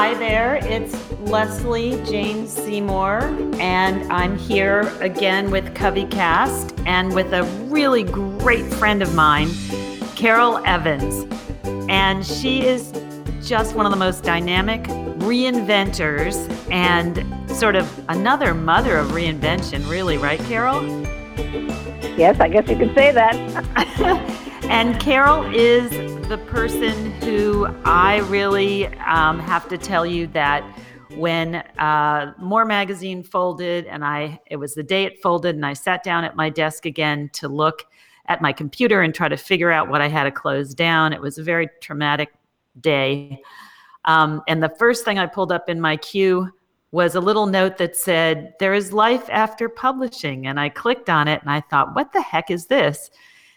Hi there, it's Lesley Jane Seymour, and I'm here again with Covey Cast and with a really great friend of mine, Carol Evans. And she is just one of the most dynamic reinventors and sort of another mother of reinvention, really, right, Carol? Yes, I guess you could say that. and Carol is the person I really um, have to tell you that when uh, More Magazine folded, and I it was the day it folded, and I sat down at my desk again to look at my computer and try to figure out what I had to close down. It was a very traumatic day. Um, and the first thing I pulled up in my queue was a little note that said, There is life after publishing. And I clicked on it and I thought, What the heck is this?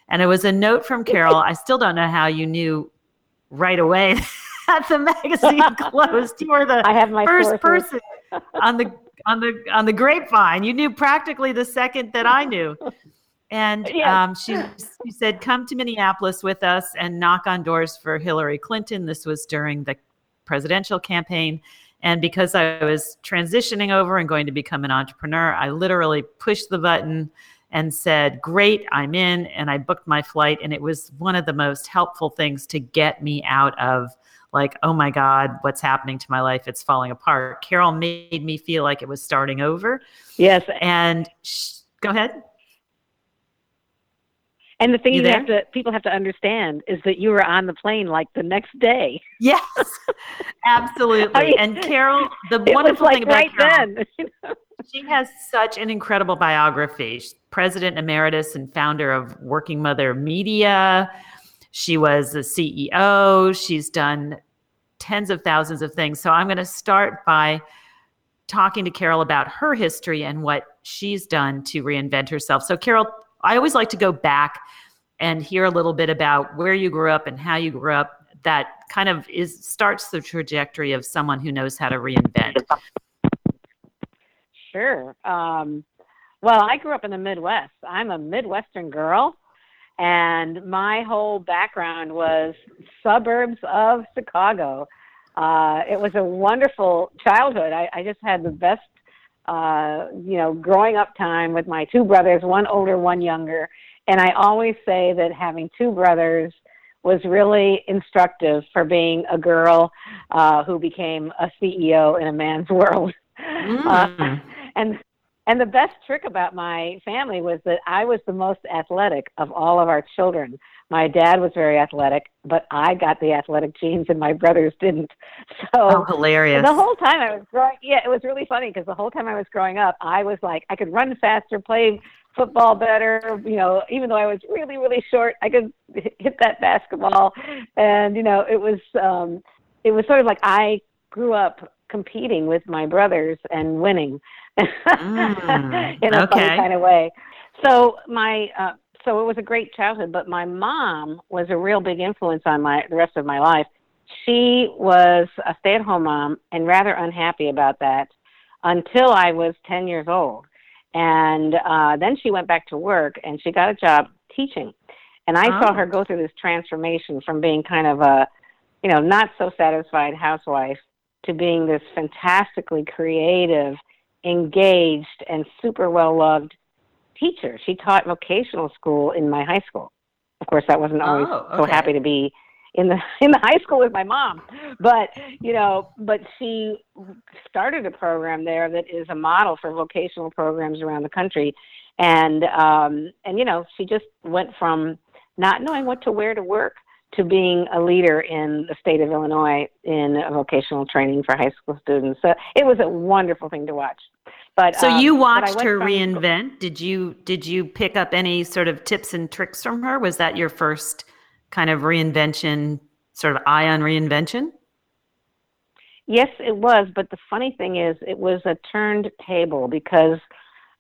And it was a note from Carol. I still don't know how you knew right away that the magazine closed. You were the I have my first person on the on the on the grapevine. You knew practically the second that I knew. And um, she, she said, "Come to Minneapolis with us and knock on doors for Hillary Clinton." This was during the presidential campaign, and because I was transitioning over and going to become an entrepreneur, I literally pushed the button and said, Great, I'm in. And I booked my flight. And it was one of the most helpful things to get me out of like, oh my God, what's happening to my life? It's falling apart. Carol made me feel like it was starting over. Yes, And sh- go ahead. and the thing You you, have to people have to understand is that you were on the plane like the next day. Yes, absolutely. I mean, and Carol, the wonderful like thing about right Carol, then. She has such an incredible biography. President emeritus and founder of Working Mother Media. She was the CEO. She's done tens of thousands of things. So I'm going to start by talking to Carol about her history and what she's done to reinvent herself. So, Carol, I always like to go back and hear a little bit about where you grew up and how you grew up. That kind of is starts the trajectory of someone who knows how to reinvent. Sure. Um, well, I grew up in the Midwest. I'm a Midwestern girl, and my whole background was suburbs of Chicago. Uh, it was a wonderful childhood. I, I just had the best, uh, you know, growing up time with my two brothers, one older, one younger. And I always say that having two brothers was really instructive for being a girl uh, who became a CEO in a man's world. Uh, Mm. and and the best trick about my family was that I was the most athletic of all of our children. My dad was very athletic, but I got the athletic genes and my brothers didn't. So Oh, hilarious. the whole time I was growing, yeah, it was really funny because the whole time I was growing up, I was like, I could run faster, play football better. You know, even though I was really, really short, I could hit that basketball, and you know, it was, um, it was sort of like I grew up competing with my brothers and winning Mm, in a okay. funny kind of way. So my, uh, so it was a great childhood. But my mom was a real big influence on my the rest of my life. She was a stay-at-home mom and rather unhappy about that until I was 10 years old. And uh, then she went back to work and she got a job teaching. And I Oh. saw her go through this transformation from being kind of a, you know, not so satisfied housewife to being this fantastically creative, engaged, and super well loved teacher. She taught vocational school in my high school. Of course, I wasn't always Oh, so happy to be in the in the high school with my mom, but you know, but she started a program there that is a model for vocational programs around the country, and um, and you know, she just went from not knowing what to wear to work to being a leader in the state of Illinois in vocational training for high school students. So it was a wonderful thing to watch. But So um, you watched her reinvent. Did you did you pick up any sort of tips and tricks from her? Was that your first kind of reinvention, sort of eye on reinvention? Yes, it was. But the funny thing is, it was a turned table because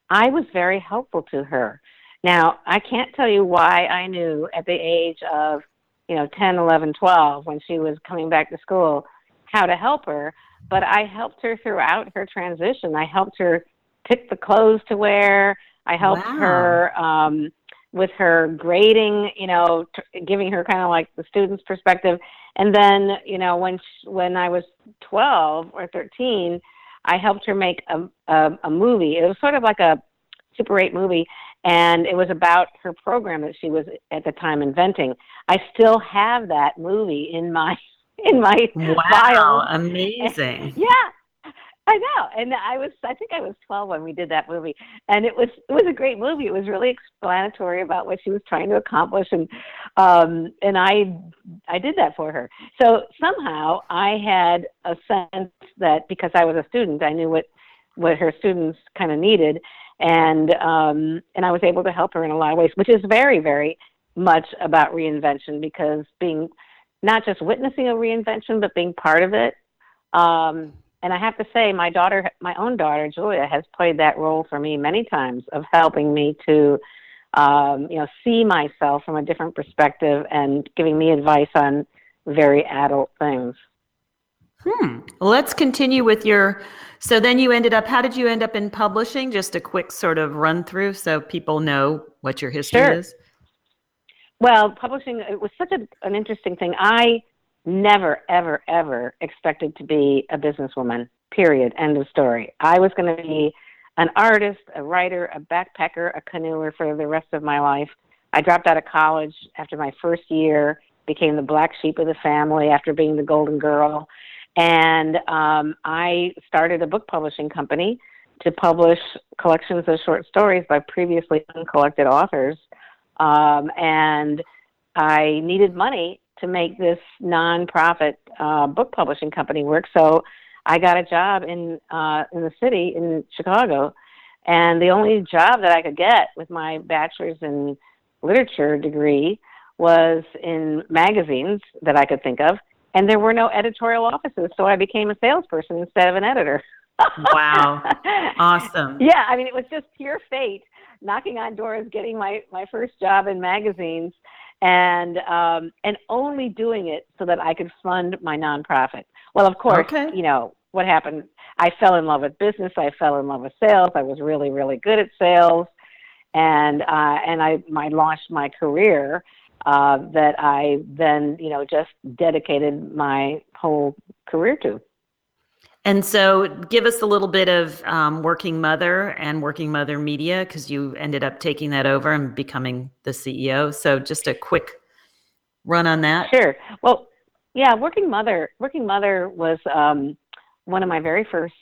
I was very helpful to her. Now, I can't tell you why I knew at the age of, you know, 10, 11, 12, when she was coming back to school, how to help her, but I helped her throughout her transition. I helped her pick the clothes to wear. I helped Wow. her um, with her grading, you know, t- giving her kind of like the student's perspective. And then, you know, when sh- when I was 12 or 13, I helped her make a, a a movie. It was sort of like a Super 8 movie, and it was about her program that she was at the time inventing. I still have that movie in my in my wow, file. amazing. Yeah, I know. And I was I think I was 12 when we did that movie. And it was it was a great movie. It was really explanatory about what she was trying to accomplish and um and I I did that for her. So somehow I had a sense that because I was a student, I knew what what her students kind of needed and um and I was able to help her in a lot of ways, which is very very much about reinvention because being not just witnessing a reinvention but being part of it um and I have to say, my daughter, my own daughter, Julia, has played that role for me many times of helping me to, um, you know, see myself from a different perspective and giving me advice on very adult things. Hmm. Let's continue with your. So then you ended up. How did you end up in publishing? Just a quick sort of run through, so people know what your history Sure. is. Well, publishing it was such a, an interesting thing. I never, ever, ever expected to be a businesswoman. Period. End of story. I was going to be an artist, a writer, a backpacker, a canoeer for the rest of my life. I dropped out of college after my first year, became the black sheep of the family after being the golden girl, and um, I started a book publishing company to publish collections of short stories by previously uncollected authors. Um, and I needed money to make this nonprofit uh, book publishing company work. So I got a job in uh, in the city in Chicago, and the only job that I could get with my bachelor's in literature degree was in magazines that I could think of, and there were no editorial offices, so I became a salesperson instead of an editor. Wow. Awesome. Yeah, I mean, it was just pure fate, knocking on doors, getting my my first job in magazines, and um, and only doing it so that I could fund my nonprofit. Well, of course, Okay. you know what happened. I fell in love with business. I fell in love with sales. I was really, really good at sales, and uh, and I my launched my career uh, that I then you know just dedicated my whole career to. And so, give us a little bit of um, Working Mother and Working Mother Media because you ended up taking that over and becoming the CEO. So, just a quick run on that. Sure. Well, yeah, working mother. Working mother was um, one of my very first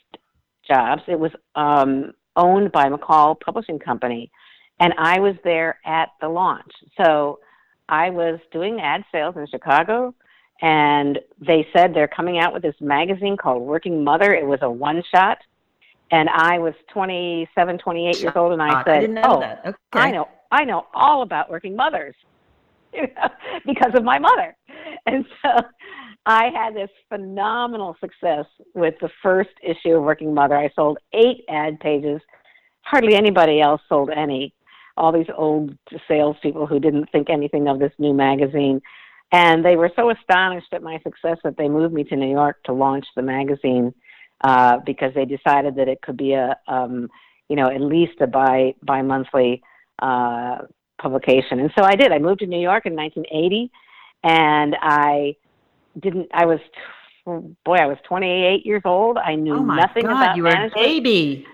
jobs. It was um, owned by McCall Publishing Company, and I was there at the launch. So I was doing ad sales in Chicago, and they said they're coming out with this magazine called Working Mother. It was a one shot, and I was 27, 28 years old, and I said, didn't know "Oh, that. Okay. I know, I know all about working mothers you know, because of my mother. And so I had this phenomenal success with the first issue of Working Mother. I sold eight ad pages. Hardly anybody else sold any. All these old salespeople who didn't think anything of this new magazine. And they were so astonished at my success that they moved me to New York to launch the magazine uh, because they decided that it could be a, um, you know, at least a bi bi monthly uh, publication. And so I did. I moved to New York in 1980, and I didn't. I was, boy, I was 28 years old. I knew Oh my nothing God, about you were a baby.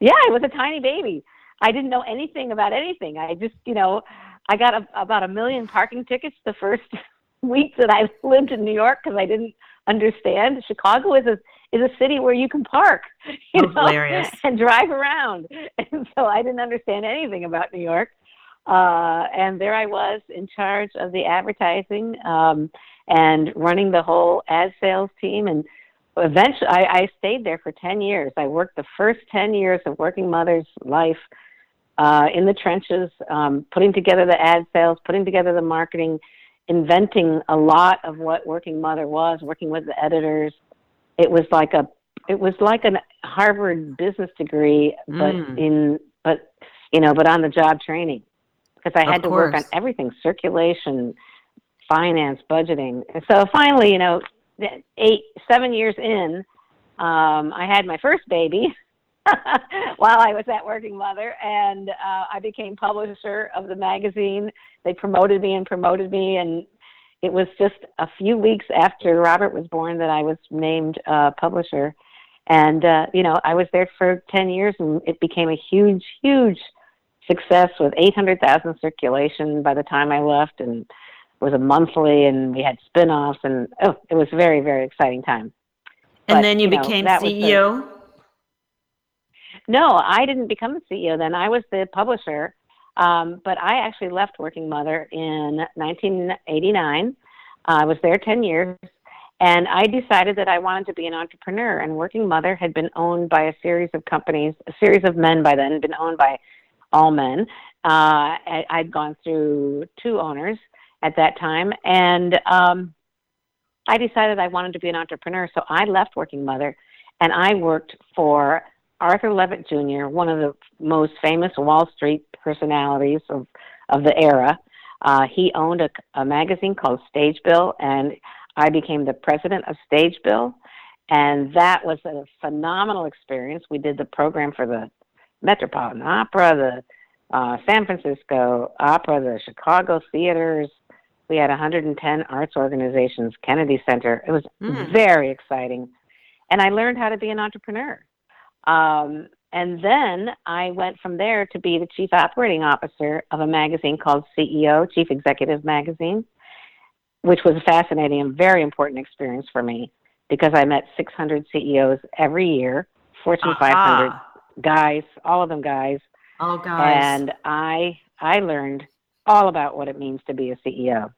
Yeah, I was a tiny baby. I didn't know anything about anything. I just, you know, I got a, about a million parking tickets the first week that I lived in New York because I didn't understand. Chicago is a is a city where you can park, you Oh, know, hilarious. and drive around. And so I didn't understand anything about New York. Uh, and there I was in charge of the advertising um, and running the whole ad sales team. And eventually, I, I stayed there for 10 years. I worked the first 10 years of Working Mother's life uh, in the trenches, um, putting together the ad sales, putting together the marketing, inventing a lot of what Working Mother was, working with the editors. It was like a it was like a Harvard business degree, but Mm. in but you know, but on the job training because I had to work on everything: circulation, finance, budgeting. And so finally, you know, eight, seven years in, um, I had my first baby. while I was at Working Mother, and uh, I became publisher of the magazine. They promoted me and promoted me, and it was just a few weeks after Robert was born that I was named uh, publisher. And uh, you know, I was there for ten years, and it became a huge, huge success with 800,000 circulation by the time I left, and it was a monthly, and we had spin-offs, and oh, it was a very, very exciting time. And But, then you, you know, became that was the- CEO. No, I didn't become the CEO then. I was the publisher. Um, but I actually left Working Mother in 1989. I was there 10 years. And I decided that I wanted to be an entrepreneur. And Working Mother had been owned by a series of companies, a series of men by then, been owned by all men. Uh, I, I'd gone through two owners at that time. And um, I decided I wanted to be an entrepreneur. So I left Working Mother and I worked for Arthur Levitt Jr., one of the most famous Wall Street personalities of, of the era. Uh, he owned a, a magazine called Stagebill, and I became the president of Stagebill. And that was a phenomenal experience. We did the program for the Metropolitan Opera, the uh, San Francisco Opera, the Chicago theaters. We had 110 arts organizations, Kennedy Center. It was Mm. very exciting. And I learned how to be an entrepreneur. Um, and then I went from there to be the chief operating officer of a magazine called CEO, Chief Executive Magazine, which was a fascinating and very important experience for me because I met 600 CEOs every year, Fortune 500 guys, all of them guys, Oh, guys. and I I learned all about what it means to be a CEO.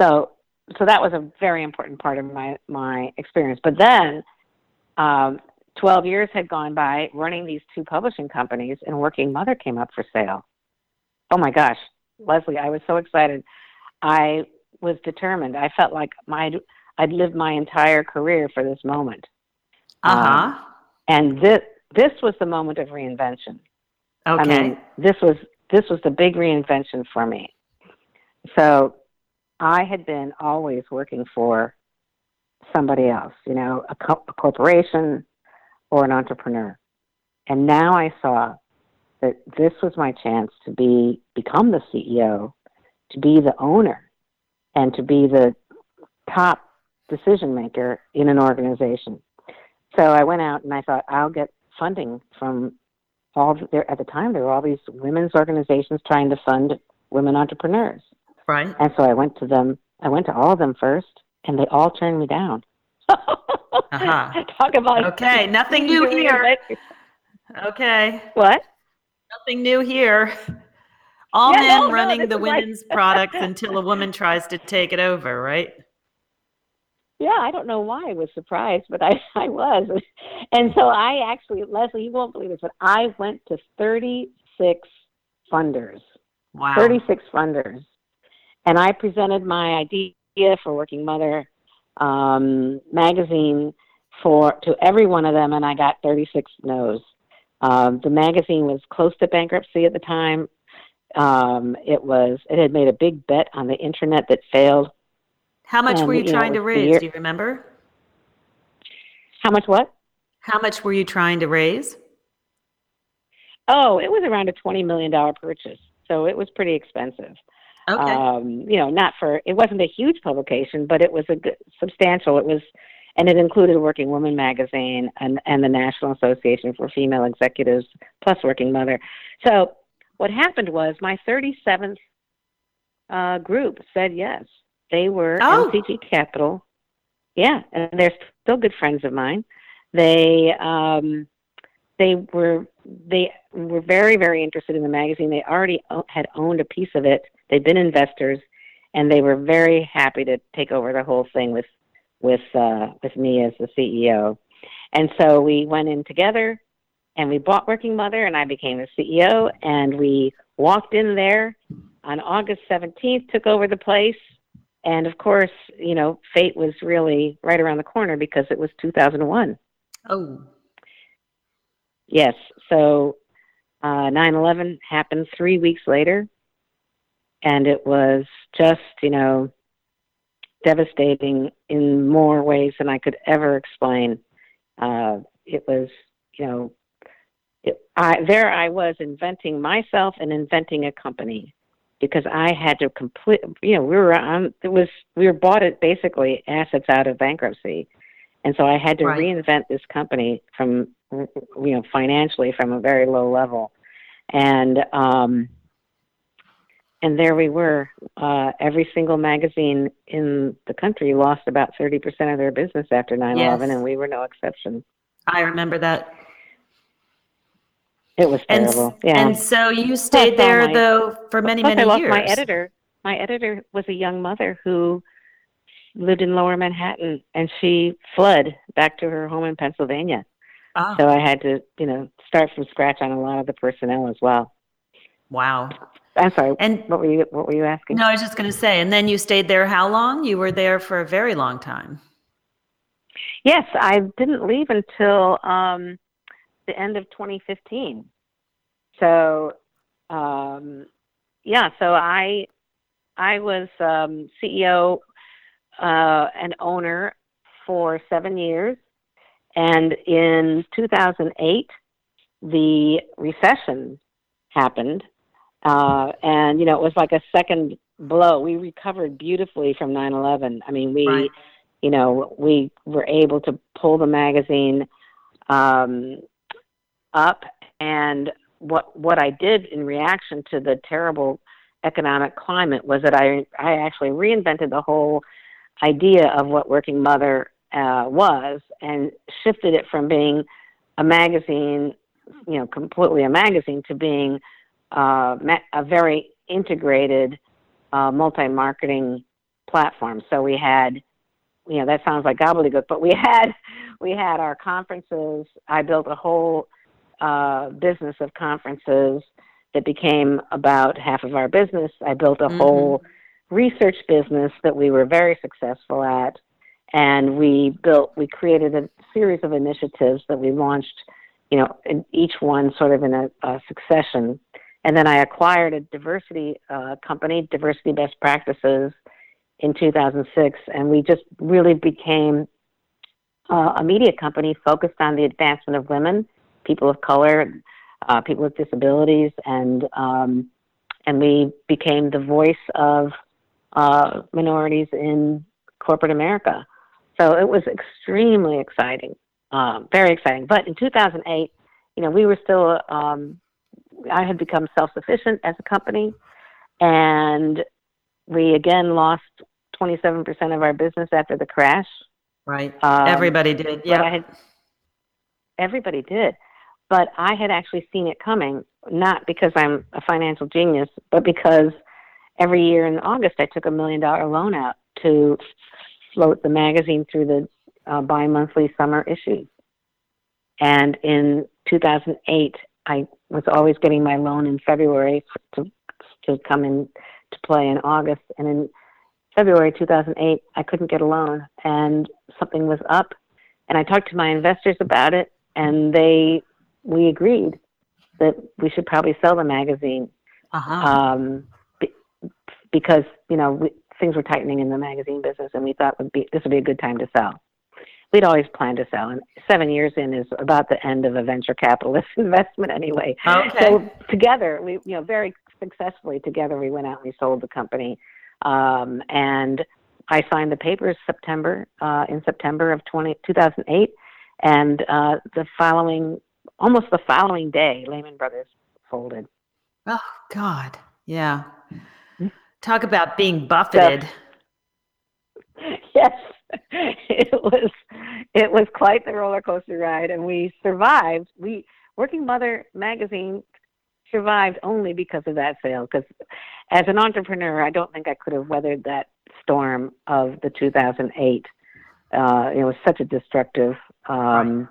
So so that was a very important part of my my experience. But then, um, twelve years had gone by running these two publishing companies, and Working Mother came up for sale. Oh my gosh, Lesley, I was so excited. I was determined. I felt like my I'd lived my entire career for this moment, uh huh. and this this was the moment of reinvention. okay. I mean, this was this was the big reinvention for me. So I had been always working for somebody else, you know, a, co- a corporation or an entrepreneur. And now I saw that this was my chance to be become the CEO, to be the owner, and to be the top decision maker in an organization. So I went out and I thought I'll get funding from all there at the time there were all these women's organizations trying to fund women entrepreneurs. right. And so I went to them I went to all of them first and they all turned me down. Uh-huh. Talk about Okay, nothing new here. Okay. What? Nothing new here. All Yeah, men no, no, running this the is like- women's products until a woman tries to take it over, right? Yeah, I don't know why I was surprised, but I, I was. And so I actually, Lesley, you won't believe this, but I went to 36 funders, Wow. 36 funders. And I presented my idea for Working Mother um, magazine for to every one of them, and I got 36 no's. Um, the magazine was close to bankruptcy at the time. Um, it was it had made a big bet on the internet that failed. How much um, were you you trying it to raise? year- Do you remember? How much what? How much were you trying to raise? Oh, it was around a twenty million dollar purchase, so it was pretty expensive. Okay. Um, you know, not for it wasn't a huge publication, but it was a good, substantial. It was, and it included Working Woman magazine and and the National Association for Female Executives plus Working Mother. So what happened was my thirty seventh uh, group said yes. They were Oh. MCG Capital. Yeah, and they're still good friends of mine. They um, they were they were very very interested in the magazine. They already had owned a piece of it. They'd been investors, and they were very happy to take over the whole thing with with uh, with me as the CEO. And so we went in together, and we bought Working Mother, and I became the CEO. And we walked in there on August seventeenth, took over the place. And of course, you know, fate was really right around the corner because it was 2001. oh. Yes. So uh, 9/11 happened three weeks later, and it was just you know devastating in more ways than I could ever explain. Uh, it was you know it, I there I was inventing myself and inventing a company because I had to complete. You know, we were on. It was we were bought it basically assets out of bankruptcy, and so I had to Right. reinvent this company from you know financially from a very low level, and um, and there we were. Uh, every single magazine in the country lost about thirty percent of their business after 9-11, and we were no exception. I remember that. It was And, terrible. yeah. and so you stayed there my- though for many, many I lost years. my editor. My editor was a young mother who lived in Lower Manhattan, and she fled back to her home in Pennsylvania. Oh, So I had to, you know, start from scratch on a lot of the personnel as well. wow. I'm sorry. And What were you What were you asking? no, I was just going to say, and then you stayed there how long? You were there for a very long time. Yes, I didn't leave until um, the end of 2015. So, um, yeah, so I I was um, CEO uh, and owner for seven years, and in 2008, the recession happened, uh, and you know it was like a second blow. We recovered beautifully from 9/11. I mean, we Right. you know, we were able to pull the magazine um, up. And what what I did in reaction to the terrible economic climate was that I I actually reinvented the whole idea of what Working Mother uh, was and shifted it from being a magazine, you know, completely a magazine to being uh, a very integrated uh, multi-marketing platform. So we had you know that sounds like gobbledygook but we had we had our conferences i built a whole uh, business of conferences that became about half of our business i built a Mhm. whole research business that we were very successful at and we built we created a series of initiatives that we launched you know in each one sort of in a, a succession and then i acquired a diversity uh, company diversity best practices in 2006, and we just really became uh, a media company focused on the advancement of women, people of color, uh, people with disabilities, and um, and we became the voice of uh, minorities in corporate America. So it was extremely exciting, um, very exciting. But in 2008, you know, we were still. Um, I had become self-sufficient as a company, and we again lost 27% of our business after the crash. Right. Um, Everybody did. Yeah. everybody did. But I had actually seen it coming, not because I'm a financial genius, but because every year in August I took a million dollar loan out to float the magazine through the uh, bi monthly summer issues. And in 2008, I was always getting my loan in February to, to come in to play in August. And in February 2008, I couldn't get a loan, and something was up. And I talked to my investors about it, and they we agreed that we should probably sell the magazine Uh-huh. um, be, because you know we, things were tightening in the magazine business, and we thought would be this would be a good time to sell. We'd always planned to sell, and seven years in is about the end of a venture capitalist investment anyway. okay. So together, we you know very successfully together we went out and we sold the company, um, and I signed the papers September uh, in September of 20, 2008, and uh, the following almost the following day, Lehman Brothers folded. oh God. Yeah. Hmm? Talk about being buffeted. yes, it was it was quite the roller coaster ride, and we survived. We Working Mother magazine survived only because of that sale. Because as an entrepreneur, I don't think I could have weathered that storm of the 2008. Uh, it was such a destructive um,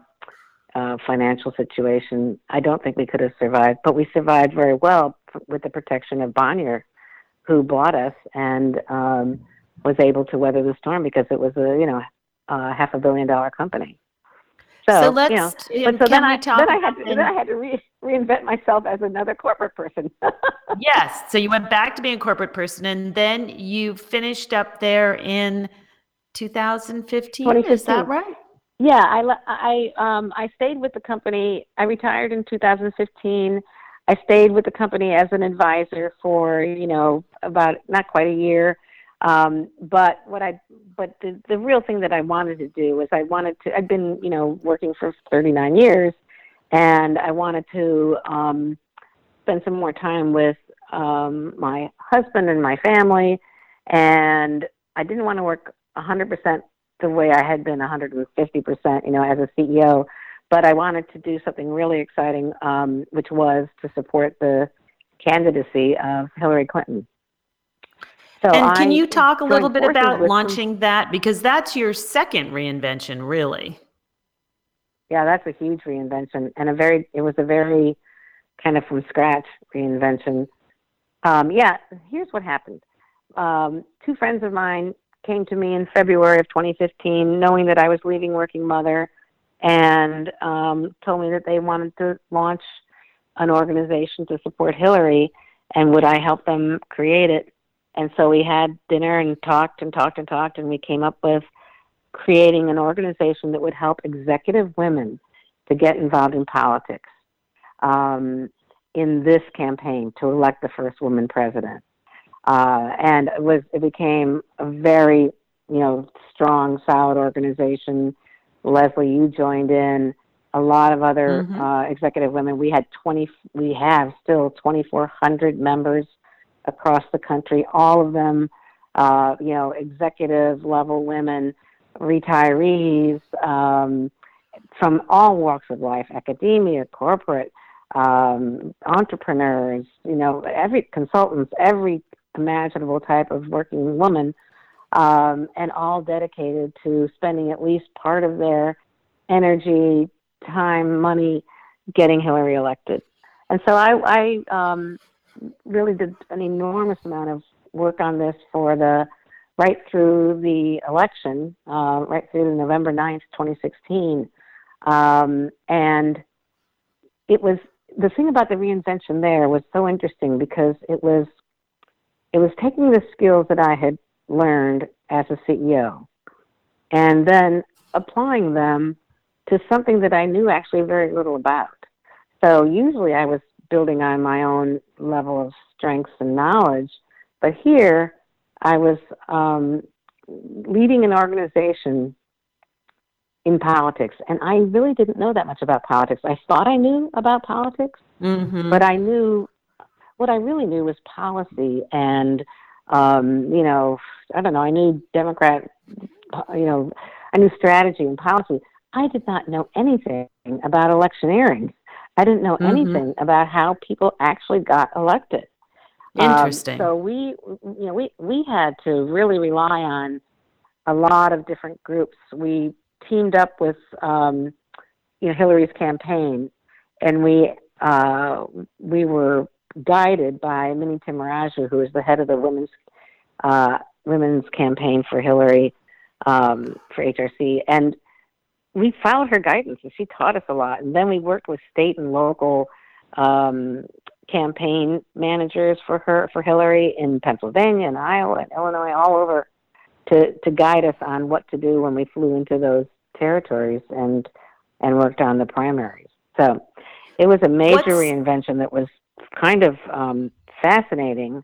uh, financial situation. I don't think we could have survived, but we survived very well with the protection of Bonnier, who bought us and um, was able to weather the storm because it was a you know a half a billion dollar company. So, So let's. know, um, but so can then I talk then I had to, then- I had to re- reinvent myself as another corporate person. yes. So you went back to being a corporate person, and then you finished up there in 2015. Is that right? Yeah, I I um I stayed with the company. I retired in 2015. I stayed with the company as an advisor for you know about not quite a year. Um, but what I but the the real thing that I wanted to do was I wanted to I'd been you know working for 39 years, and I wanted to um, spend some more time with um, my husband and my family, and I didn't want to work a 100% the way I had been 150%, you know, as a CEO. But I wanted to do something really exciting, um, which was to support the candidacy of Hillary Clinton. So and can I you talk a little bit about launching that? Because that's your second reinvention, really. Yeah, that's a huge reinvention, and a very it was a very kind of from scratch reinvention. Um, yeah, here's what happened. Um, two friends of mine came to me in February of 2015, knowing that I was leaving Working Mother, and um, told me that they wanted to launch an organization to support Hillary, and would I help them create it? And so we had dinner and talked and talked and talked, and we came up with creating an organization that would help executive women to get involved in politics um, in this campaign to elect the first woman president uh, and it was it became a very you know strong, solid organization. Lesley, you joined in. A lot of other mm-hmm. uh, executive women. We had twenty. We have still twenty four hundred members across the country. All of them, uh, you know, executive level women, retirees um, from all walks of life, academia, corporate, um, entrepreneurs, you know, every consultants, every imaginable type of working woman, um, and all dedicated to spending at least part of their energy, time, money getting Hillary elected. And so I, I um, really did an enormous amount of work on this for the right through the election, uh, right through November 9th, 2016. Um, and it was the thing about the reinvention there was so interesting because it was it was taking the skills that I had learned as a CEO and then applying them to something that I knew actually very little about. So usually I was building on my own level of strengths and knowledge, but here I was um, leading an organization in politics, and I really didn't know that much about politics. I thought I knew about politics, mm-hmm. but I knew what I really knew was policy and, um, you know, I don't know, I knew Democrat, you know, I knew strategy and policy. I did not know anything about electioneering. I didn't know mm-hmm. anything about how people actually got elected. Um, Interesting. Um, so we, you know, we we had to really rely on a lot of different groups. We teamed up with, um, you know, Hillary's campaign, and we uh, we were guided by Mini Timmaraju, who is the head of the women's uh, women's campaign for Hillary um, for HRC, and we followed her guidance, and she taught us a lot. And then we worked with state and local um, campaign managers for her for Hillary in Pennsylvania and Iowa and Illinois, all over, to to guide us on what to do when we flew into those territories and and worked on the primaries. So it was a major What's, reinvention that was kind of um, fascinating.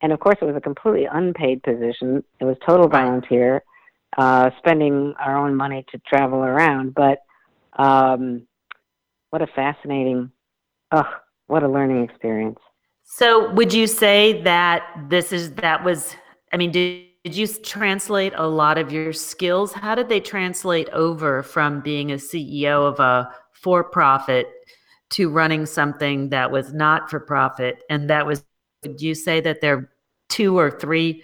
And of course, it was a completely unpaid position. It was total volunteer, uh, spending our own money to travel around. But um, what a fascinating, what a learning experience. So, would you say that this is that was? I mean, did did you translate a lot of your skills? How did they translate over from being a CEO of a for-profit to running something that was not for profit and that was would you say that there are two or three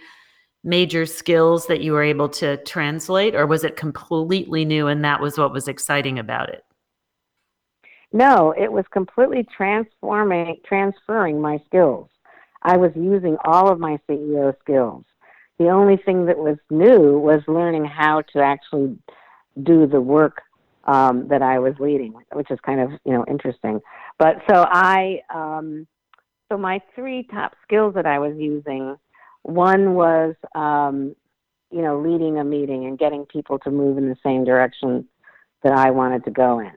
major skills that you were able to translate or was it completely new and that was what was exciting about it? No it was completely transforming transferring my skills. I was using all of my ceo skills. The only thing that was new was learning how to actually do the work um, that I was leading, which is kind of you know interesting. But so I, um, so my three top skills that I was using, one was um, you know leading a meeting and getting people to move in the same direction that I wanted to go in.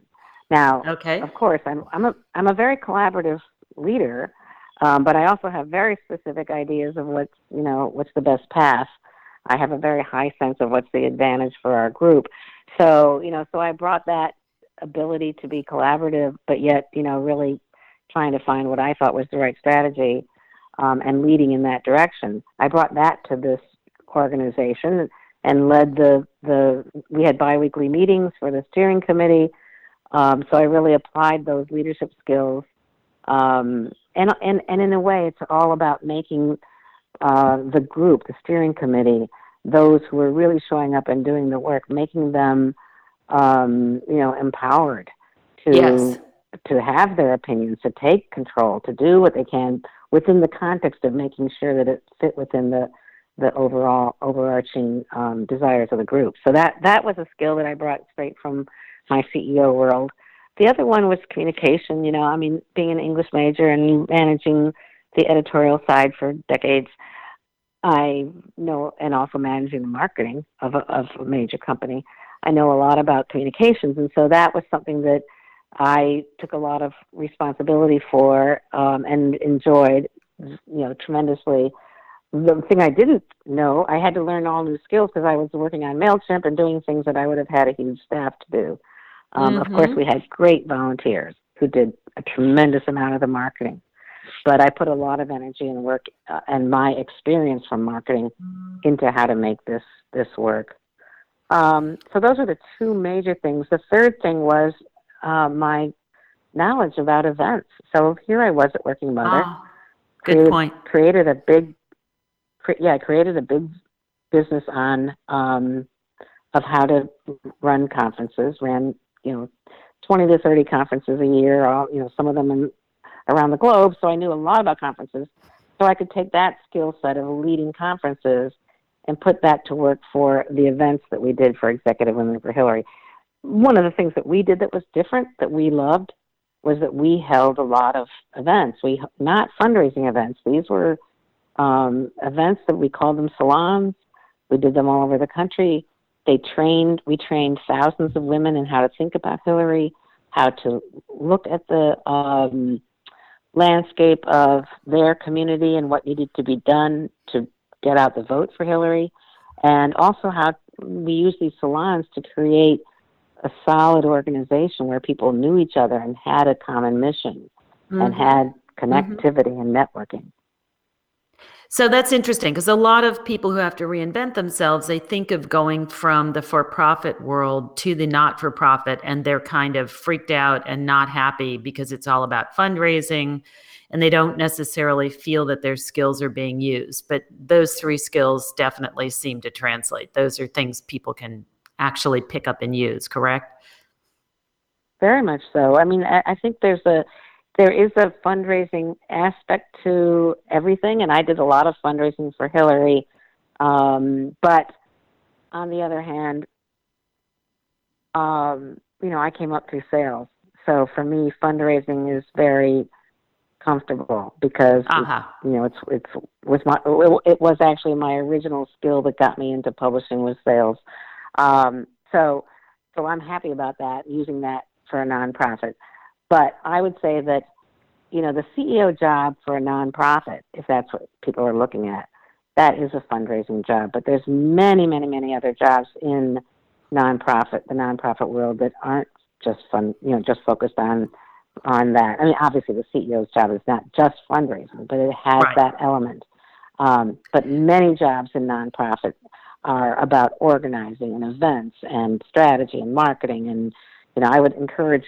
Now, okay. of course, I'm I'm a I'm a very collaborative leader, um, but I also have very specific ideas of what's you know what's the best path. I have a very high sense of what's the advantage for our group. So you know, so I brought that ability to be collaborative, but yet you know really trying to find what I thought was the right strategy um, and leading in that direction. I brought that to this organization and led the the we had biweekly meetings for the steering committee. Um, so I really applied those leadership skills, um, and and and in a way, it's all about making uh, the group, the steering committee, those who are really showing up and doing the work, making them, um, you know, empowered to yes. to have their opinions, to take control, to do what they can within the context of making sure that it fit within the the overall overarching um, desires of the group. So that that was a skill that I brought straight from my CEO world. The other one was communication. You know, I mean, being an English major and managing the editorial side for decades, I know, and also managing the marketing of a, of a major company. I know a lot about communications, and so that was something that I took a lot of responsibility for um, and enjoyed, you know, tremendously. The thing I didn't know, I had to learn all new skills because I was working on Mailchimp and doing things that I would have had a huge staff to do. Um, mm-hmm. Of course, we had great volunteers who did a tremendous amount of the marketing, but I put a lot of energy and work uh, and my experience from marketing into how to make this this work. Um, so those are the two major things. The third thing was uh, my knowledge about events. So here I was at Working Mother. Oh, good created, point. Created a big, cre- yeah, created a big business on um, of how to run conferences. Ran you know twenty to thirty conferences a year. All you know, some of them in, around the globe. So I knew a lot about conferences. So I could take that skill set of leading conferences and put that to work for the events that we did for Executive Women for Hillary one of the things that we did that was different that we loved was that we held a lot of events. We not fundraising events. These were um, events that we called them salons. We did them all over the country. They trained. We trained thousands of women in how to think about Hillary, how to look at the um, landscape of their community and what needed to be done to get out the vote for Hillary, and also how we use these salons to create a solid organization where people knew each other and had a common mission mm-hmm. and had connectivity mm-hmm. and networking. So that's interesting because a lot of people who have to reinvent themselves, they think of going from the for profit world to the not for profit, and they're kind of freaked out and not happy because it's all about fundraising and they don't necessarily feel that their skills are being used. But those three skills definitely seem to translate. Those are things people can actually pick up and use, correct? Very much so. I mean, I, I think there's a there is a fundraising aspect to everything, and I did a lot of fundraising for Hillary. Um, but on the other hand, um, you know, I came up through sales, so for me, fundraising is very comfortable because uh-huh. you know it's it's was my it was actually my original skill that got me into publishing was sales. Um, so, so I'm happy about that, using that for a nonprofit. But I would say that, you know, the CEO job for a nonprofit, if that's what people are looking at, that is a fundraising job. But there's many, many, many other jobs in nonprofit, the nonprofit world that aren't just fun, you know, just focused on on that. I mean, obviously the CEO's job is not just fundraising, but it has right. that element. Um, but many jobs in nonprofit are about organizing and events and strategy and marketing. And you know i would encourage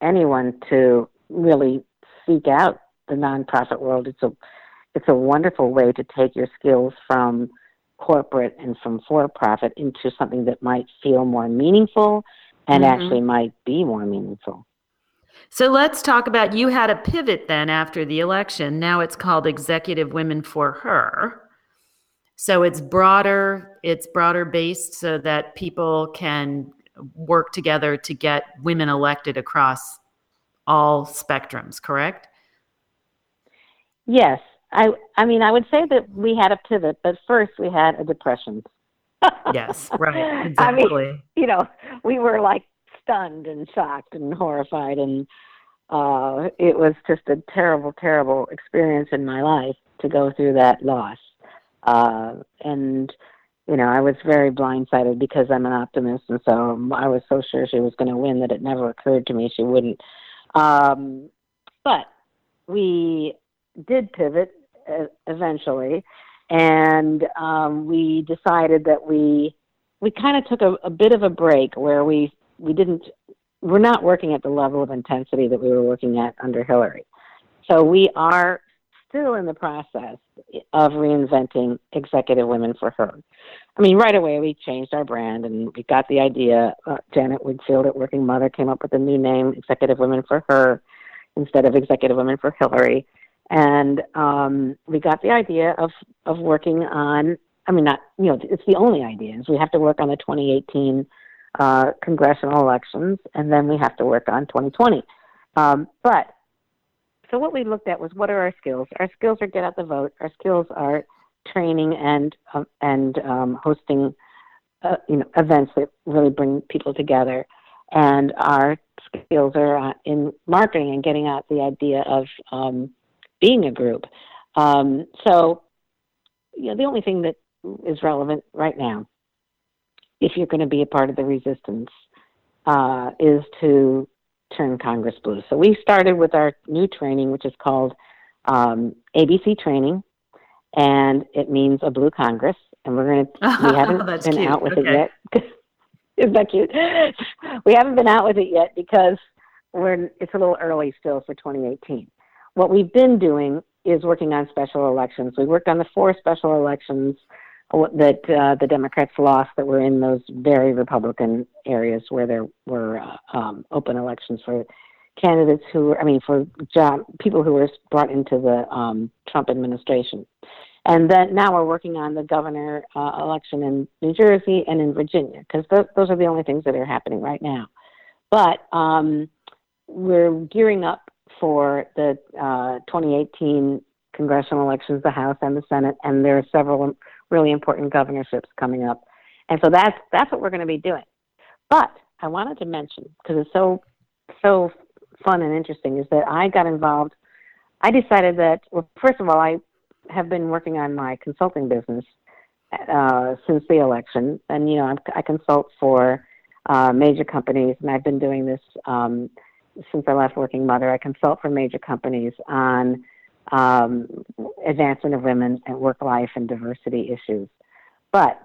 anyone to really seek out the nonprofit world. It's a it's a wonderful way to take your skills from corporate and from for profit into something that might feel more meaningful and mm-hmm. actually might be more meaningful. So let's talk about you had a pivot then after the election. Now it's called executive women for her so it's broader, it's broader based so that people can work together to get women elected across all spectrums, correct? Yes. I I mean I would say that we had a pivot, but first we had a depression. yes, right. Exactly. I mean, you know, we were like stunned and shocked and horrified and uh, it was just a terrible, terrible experience in my life to go through that loss. Uh, and you know, I was very blindsided because I'm an optimist, and so I was so sure she was going to win that it never occurred to me she wouldn't. Um, but we did pivot uh, eventually, and um, we decided that we we kind of took a, a bit of a break where we we didn't we're not working at the level of intensity that we were working at under Hillary. So we are still in the process of reinventing Executive Women for Her. I mean, right away we changed our brand and we got the idea. Uh, Janet Wigfield at Working Mother came up with a new name, Executive Women for Her, instead of Executive Women for Hillary. And um, we got the idea of of working on. I mean, not you know, it's the only idea. Is we have to work on the 2018 uh, congressional elections, and then we have to work on 2020. Um, but so what we looked at was what are our skills? Our skills are get out the vote. Our skills are training and um, and um, hosting, uh, you know, events that really bring people together. And our skills are uh, in marketing and getting out the idea of um, being a group. Um, so, you know, the only thing that is relevant right now if you're going to be a part of the resistance, uh, is to turn Congress blue. So we started with our new training, which is called um, ABC training, and it means a blue Congress. And we're going to, we haven't been cute. out with okay. it yet. Isn't that cute? We haven't been out with it yet because we're, it's a little early still for 2018. What we've been doing is working on special elections. We worked on the four special elections that uh, the Democrats lost that were in those very Republican areas where there were uh, um, open elections for candidates who were, I mean, for job people who were brought into the um, Trump administration. And then now we're working on the governor uh, election in New Jersey and in Virginia because th- those are the only things that are happening right now. But um, we're gearing up for the uh, 2018 congressional elections, the House and the Senate, and there are several really important governorships coming up. And so that's that's what we're going to be doing. But I wanted to mention because it's so so fun and interesting is that I got involved. I decided that well, first of all, I have been working on my consulting business uh, since the election, and you know I'm, i consult for uh, major companies, and I've been doing this um, since I left Working Mother. I consult for major companies on um, advancement of women and work life and diversity issues. But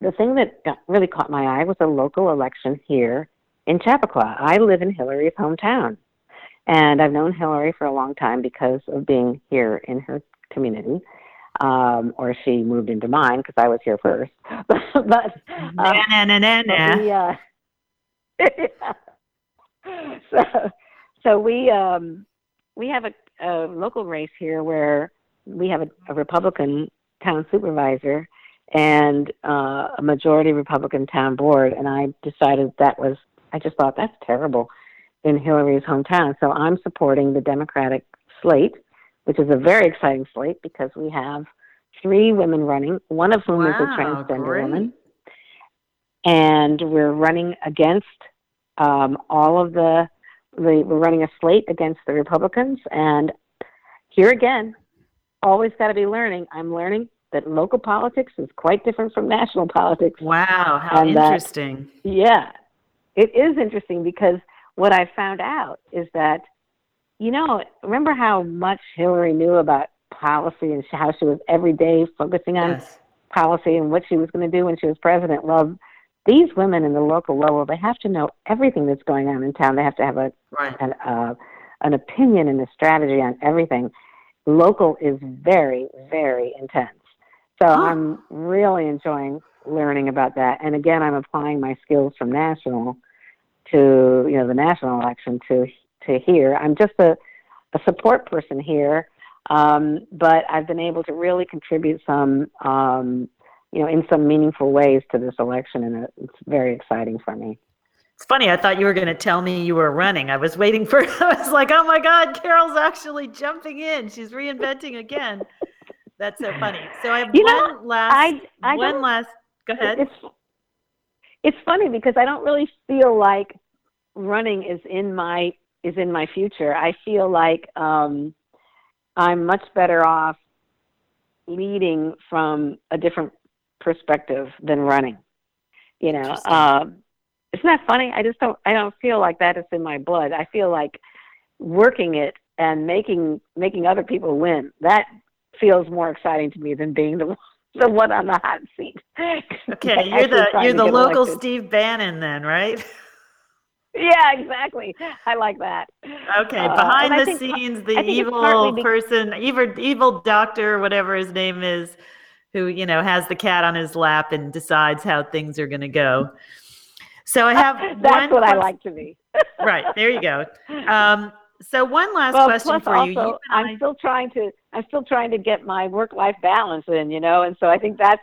the thing that got, really caught my eye was a local election here in Chappaqua. I live in Hillary's hometown, and I've known Hillary for a long time because of being here in her community. Um, or she moved into mine because I was here first. but na, na, na, na. We, uh, so so we um, we have a a local race here where we have a, a Republican town supervisor and uh, a majority Republican town board, and I decided that was I just thought that's terrible in Hillary's hometown. So I'm supporting the Democratic slate, which is a very exciting slate because we have three women running, one of whom wow, is a transgender great. woman, and we're running against um, all of the the, we're running a slate against the Republicans. And here again, always got to be learning. I'm learning that local politics is quite different from national politics. Wow, how And that- interesting. Yeah, it is interesting because what I found out is that, you know, remember how much Hillary knew about policy and how she was every day focusing on yes. policy and what she was going to do when she was president. Well, these women in the local level, they have to know everything that's going on in town. They have to have a Right. an uh, an opinion and a strategy on everything. Local is very very intense. So Huh. I'm really enjoying learning about that. And again, I'm applying my skills from national to you know the national election to to here. I'm just a a support person here, um, but I've been able to really contribute some um, you know in some meaningful ways to this election, and it's very exciting for me. It's funny. I thought you were going to tell me you were running. I was waiting for. I was like, "Oh my God, Carol's actually jumping in. She's reinventing again." That's so funny. So I have You one know, last. I I one last. Go ahead. It's it's funny because I don't really feel like running is in my is in my future. I feel like um, I'm much better off leading from a different perspective than running. You know, um, isn't that funny? I just don't. I don't feel like that is in my blood. I feel like working it and making making other people win. That feels more exciting to me than being the the one on the hot seat. Okay, you're the you're the local elected. Steve Bannon then, right? Yeah, exactly. I like that. Okay, uh, behind uh, the think, scenes, the evil person, evil evil doctor, whatever his name is, who you know has the cat on his lap and decides how things are going to go. So I have that's what question. I like to be. right there, you go. Um, so one last well, question for also, you. you I'm I... still trying to I'm still trying to get my work life balance in, you know, and so I think that's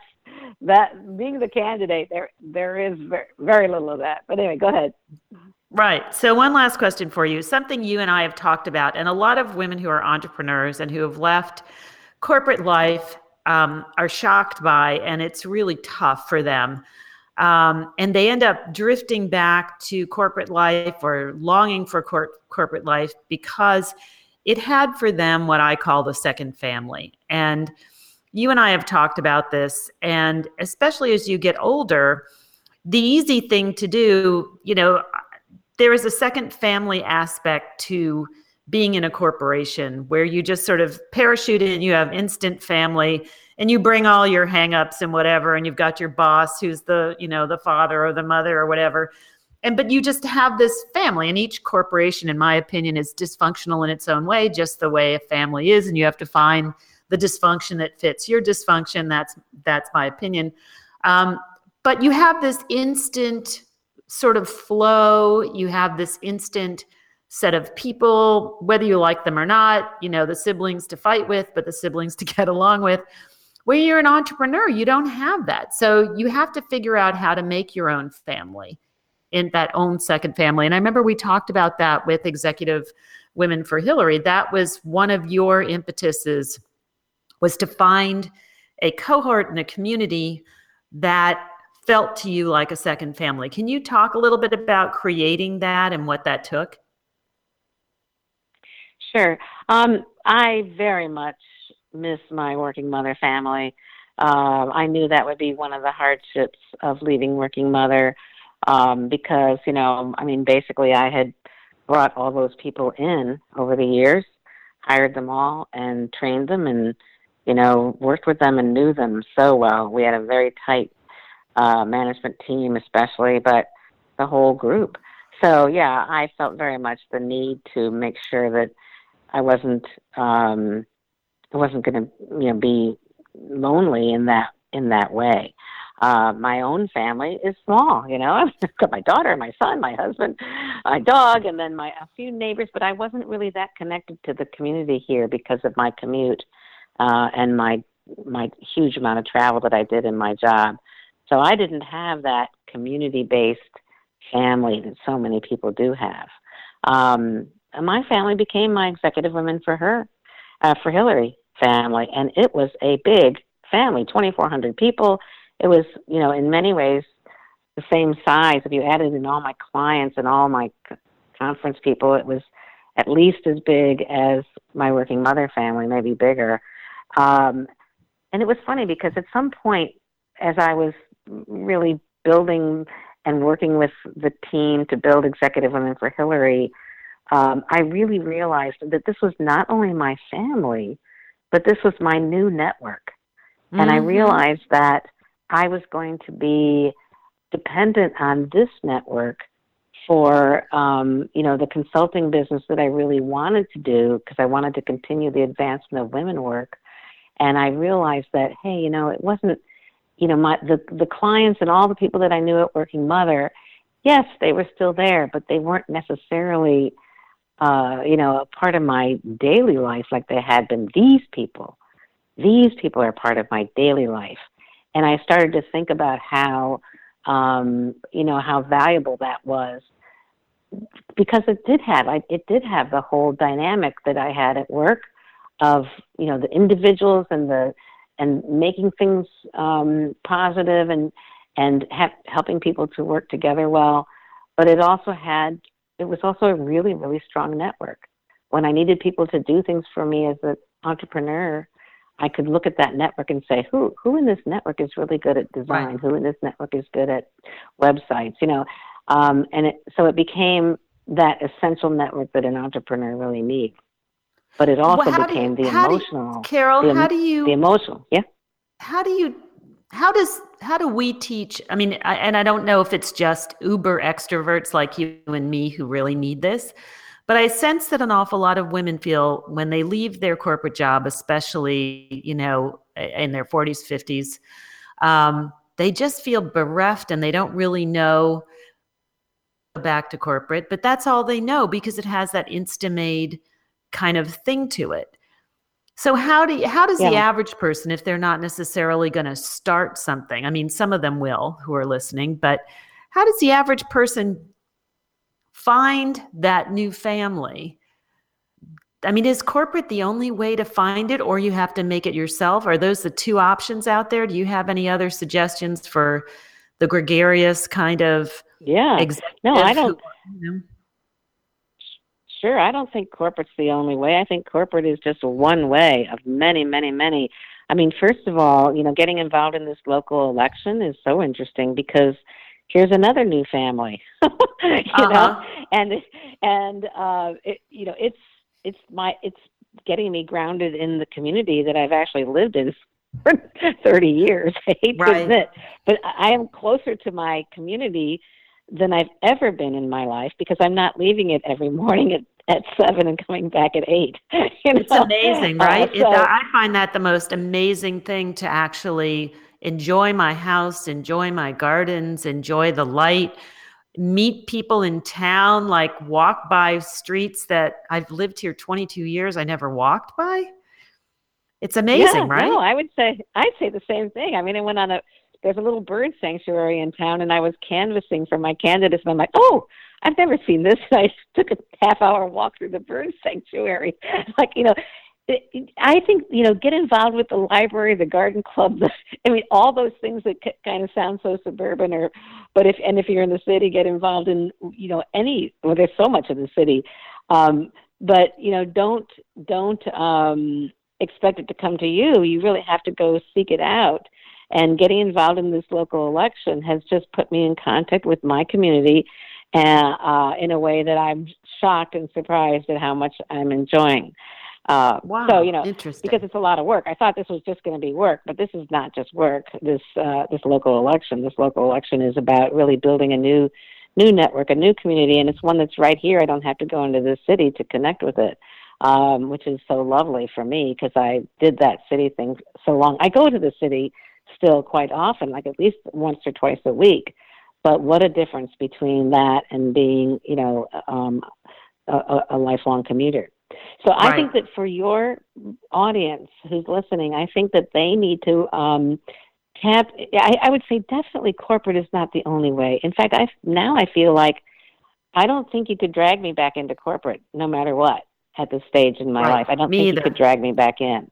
that being the candidate there there is very, very little of that. But anyway, go ahead. Right. So one last question for you. Something you and I have talked about, and a lot of women who are entrepreneurs and who have left corporate life um, are shocked by, and it's really tough for them. Um, and they end up drifting back to corporate life or longing for cor- corporate life because it had for them what I call the second family. And you and I have talked about this, and especially as you get older, the easy thing to do, you know, there is a second family aspect to being in a corporation where you just sort of parachute in, you have instant family and you bring all your hangups and whatever and you've got your boss who's the you know the father or the mother or whatever. And but you just have this family and each corporation in my opinion is dysfunctional in its own way just the way a family is and you have to find the dysfunction that fits your dysfunction. That's that's my opinion. Um, but you have this instant sort of flow you have this instant set of people whether you like them or not you know the siblings to fight with but the siblings to get along with When you're an entrepreneur, you don't have that. So you have to figure out how to make your own family in that own second family. And I remember we talked about that with Executive Women for Hillary. That was one of your impetuses was to find a cohort and a community that felt to you like a second family. Can you talk a little bit about creating that and what that took? Sure. Um, I very much miss my working mother family. Um, I knew that would be one of the hardships of leaving working mother um, because, you know, I mean, basically I had brought all those people in over the years, hired them all and trained them and, you know, worked with them and knew them so well. We had a very tight uh, management team, especially, but the whole group. So, yeah, I felt very much the need to make sure that I wasn't um, I wasn't going to you know be lonely in that in that way. Uh, my own family is small, you know. I've got my daughter, my son, my husband, my dog, and then my a few neighbors. But I wasn't really that connected to the community here because of my commute uh, and my my huge amount of travel that I did in my job. So I didn't have that community based family that so many people do have. Um, my family became my executive women for her, uh, for Hillary family, and it was a big family 2,400 people. It was, you know, in many ways the same size. If you added in all my clients and all my conference people, it was at least as big as my working mother family, maybe bigger. Um, and it was funny because at some point, as I was really building and working with the team to build Executive Women for Hillary, um, I really realized that this was not only my family, but this was my new network. Mm-hmm. And I mm-hmm. realized that I was going to be dependent on this network for um, you know the consulting business that I really wanted to do because I wanted to continue the advancement of women work. And I realized that hey, you know, it wasn't you know my the the clients and all the people that I knew at Working Mother. Yes, they were still there, but they weren't necessarily uh, you know, a part of my daily life like they had been. These people, these people are part of my daily life. And I started to think about how, um, you know, how valuable that was because it did have, I, it did have the whole dynamic that I had at work of, you know, the individuals and the, and making things um, positive and, and ha- helping people to work together well. But it also had, it was also a really, really strong network. When I needed people to do things for me as an entrepreneur, I could look at that network and say, who who in this network is really good at design? Right. Who in this network is good at websites? You know, um, and it, so it became that essential network that an entrepreneur really needs. But it also well, became you, the emotional. You, Carol, the, how do you the emotional? Yeah. How do you? How does how do we teach? I mean, I, and I don't know if it's just uber extroverts like you and me who really need this, but I sense that an awful lot of women feel when they leave their corporate job, especially you know in their forties, fifties, um, they just feel bereft and they don't really know back to corporate, but that's all they know because it has that insta-made kind of thing to it. So how do you, how does yeah. the average person if they're not necessarily going to start something? I mean, some of them will who are listening, but how does the average person find that new family? I mean, is corporate the only way to find it or you have to make it yourself? Are those the two options out there? Do you have any other suggestions for the gregarious kind of yeah. No, I don't. Who, Sure, I don't think corporate's the only way. I think corporate is just one way of many, many, many. I mean, first of all, you know, getting involved in this local election is so interesting because here's another new family, you uh-huh. know, and and uh, it, you know, it's it's my it's getting me grounded in the community that I've actually lived in for 30 years. I hate right. to admit, but I am closer to my community than I've ever been in my life because I'm not leaving it every morning at, at seven and coming back at eight. You know? It's amazing, uh, right? Uh, so, it, I find that the most amazing thing to actually enjoy my house, enjoy my gardens, enjoy the light, meet people in town, like walk by streets that I've lived here 22 years, I never walked by. It's amazing, yeah, right? No, I would say I'd say the same thing. I mean, I went on a there's a little bird sanctuary in town, and I was canvassing for my candidates, and I'm like, oh, I've never seen this. And I took a half hour walk through the bird sanctuary. like, you know, I think you know, get involved with the library, the garden club. The, I mean, all those things that c- kind of sound so suburban, or but if and if you're in the city, get involved in you know any. Well, there's so much in the city, um, but you know, don't don't um, expect it to come to you. You really have to go seek it out and getting involved in this local election has just put me in contact with my community uh, uh, in a way that I'm shocked and surprised at how much I'm enjoying. Uh, wow, so you know, interesting. because it's a lot of work. I thought this was just going to be work, but this is not just work. This uh, this local election, this local election is about really building a new new network, a new community, and it's one that's right here. I don't have to go into the city to connect with it, um, which is so lovely for me because I did that city thing so long. I go to the city still quite often, like at least once or twice a week. But what a difference between that and being, you know, um, a, a lifelong commuter. So I think that for your audience who's listening, I think that they need to um, tap. I, I would say definitely corporate is not the only way. In fact, I now I feel like I don't think you could drag me back into corporate, no matter what, at this stage in my right. life. I don't me think either. you could drag me back in.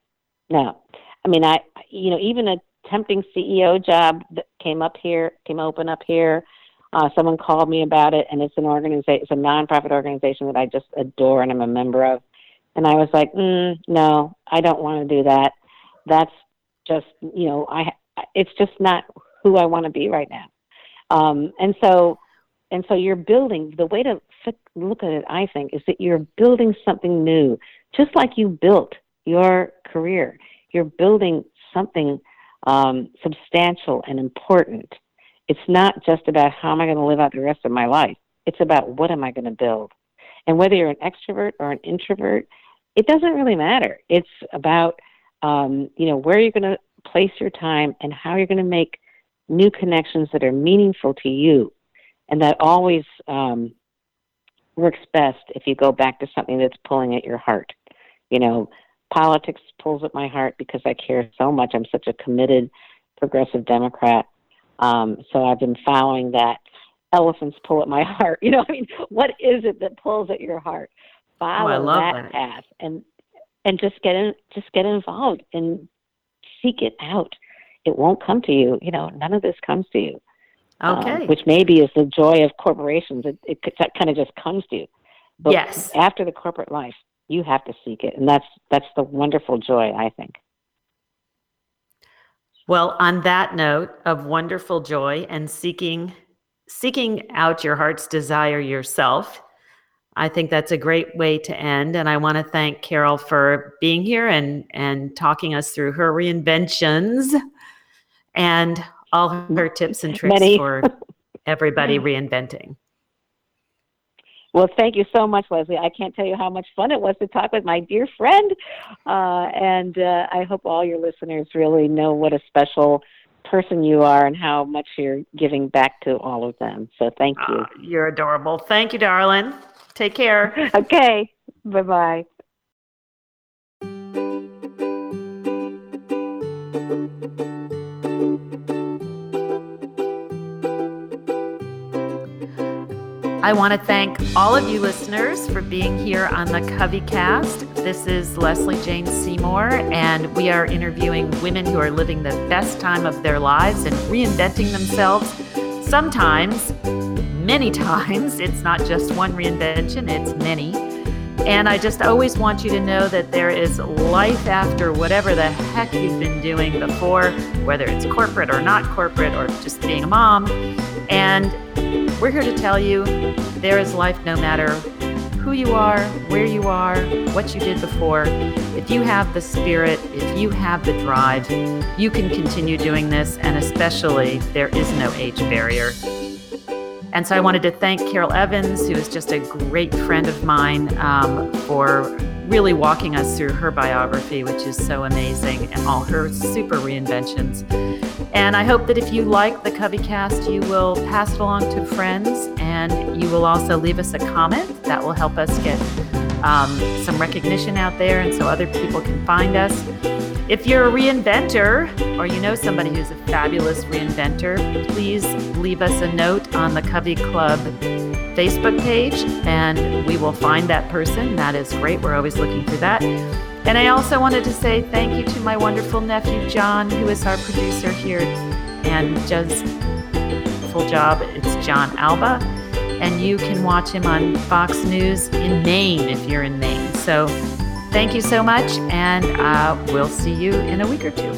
No, I mean, I you know even a tempting CEO job that came up here, came open up here. Uh, someone called me about it, and it's an organization, it's a nonprofit organization that I just adore and I'm a member of. And I was like, mm, no, I don't want to do that. That's just, you know, I, it's just not who I want to be right now. Um, and so, and so you're building the way to look at it. I think is that you're building something new, just like you built your career. You're building something um, substantial and important. It's not just about how am I going to live out the rest of my life. It's about what am I going to build. And whether you're an extrovert or an introvert, it doesn't really matter. It's about um, you know where you're going to place your time and how you're going to make new connections that are meaningful to you, and that always um, works best if you go back to something that's pulling at your heart. You know, politics pulls at my heart because I care so much. I'm such a committed progressive Democrat. Um, so I've been following that. Elephants pull at my heart. You know, I mean, what is it that pulls at your heart? Follow oh, that, that path and and just get in, just get involved and seek it out. It won't come to you. You know, none of this comes to you. Okay. Um, which maybe is the joy of corporations. It, it, it kind of just comes to you. But yes. after the corporate life, you have to seek it, and that's that's the wonderful joy, I think. Well, on that note of wonderful joy and seeking seeking out your heart's desire yourself, I think that's a great way to end. And I want to thank Carol for being here and and talking us through her reinventions and all her tips and tricks Many. for everybody reinventing. Well, thank you so much, Lesley. I can't tell you how much fun it was to talk with my dear friend. Uh, and uh, I hope all your listeners really know what a special person you are and how much you're giving back to all of them. So thank you. Uh, you're adorable. Thank you, darling. Take care. Okay. Bye bye. I want to thank all of you listeners for being here on the Covey Cast. This is Lesley Jane Seymour, and we are interviewing women who are living the best time of their lives and reinventing themselves. Sometimes, many times, it's not just one reinvention, it's many. And I just always want you to know that there is life after whatever the heck you've been doing before, whether it's corporate or not corporate or just being a mom. And we're here to tell you there is life no matter who you are, where you are, what you did before. If you have the spirit, if you have the drive, you can continue doing this, and especially there is no age barrier. And so I wanted to thank Carol Evans, who is just a great friend of mine, um, for really walking us through her biography, which is so amazing, and all her super reinventions. And I hope that if you like the Coveycast, you will pass it along to friends and you will also leave us a comment. That will help us get um, some recognition out there and so other people can find us. If you're a reinventor or you know somebody who's a fabulous reinventor, please leave us a note on the Covey Club Facebook page and we will find that person. That is great. We're always looking for that. And I also wanted to say thank you to my wonderful nephew, John, who is our producer here and does full job. It's John Alba. And you can watch him on Fox News in Maine if you're in Maine. So thank you so much, and uh, we'll see you in a week or two.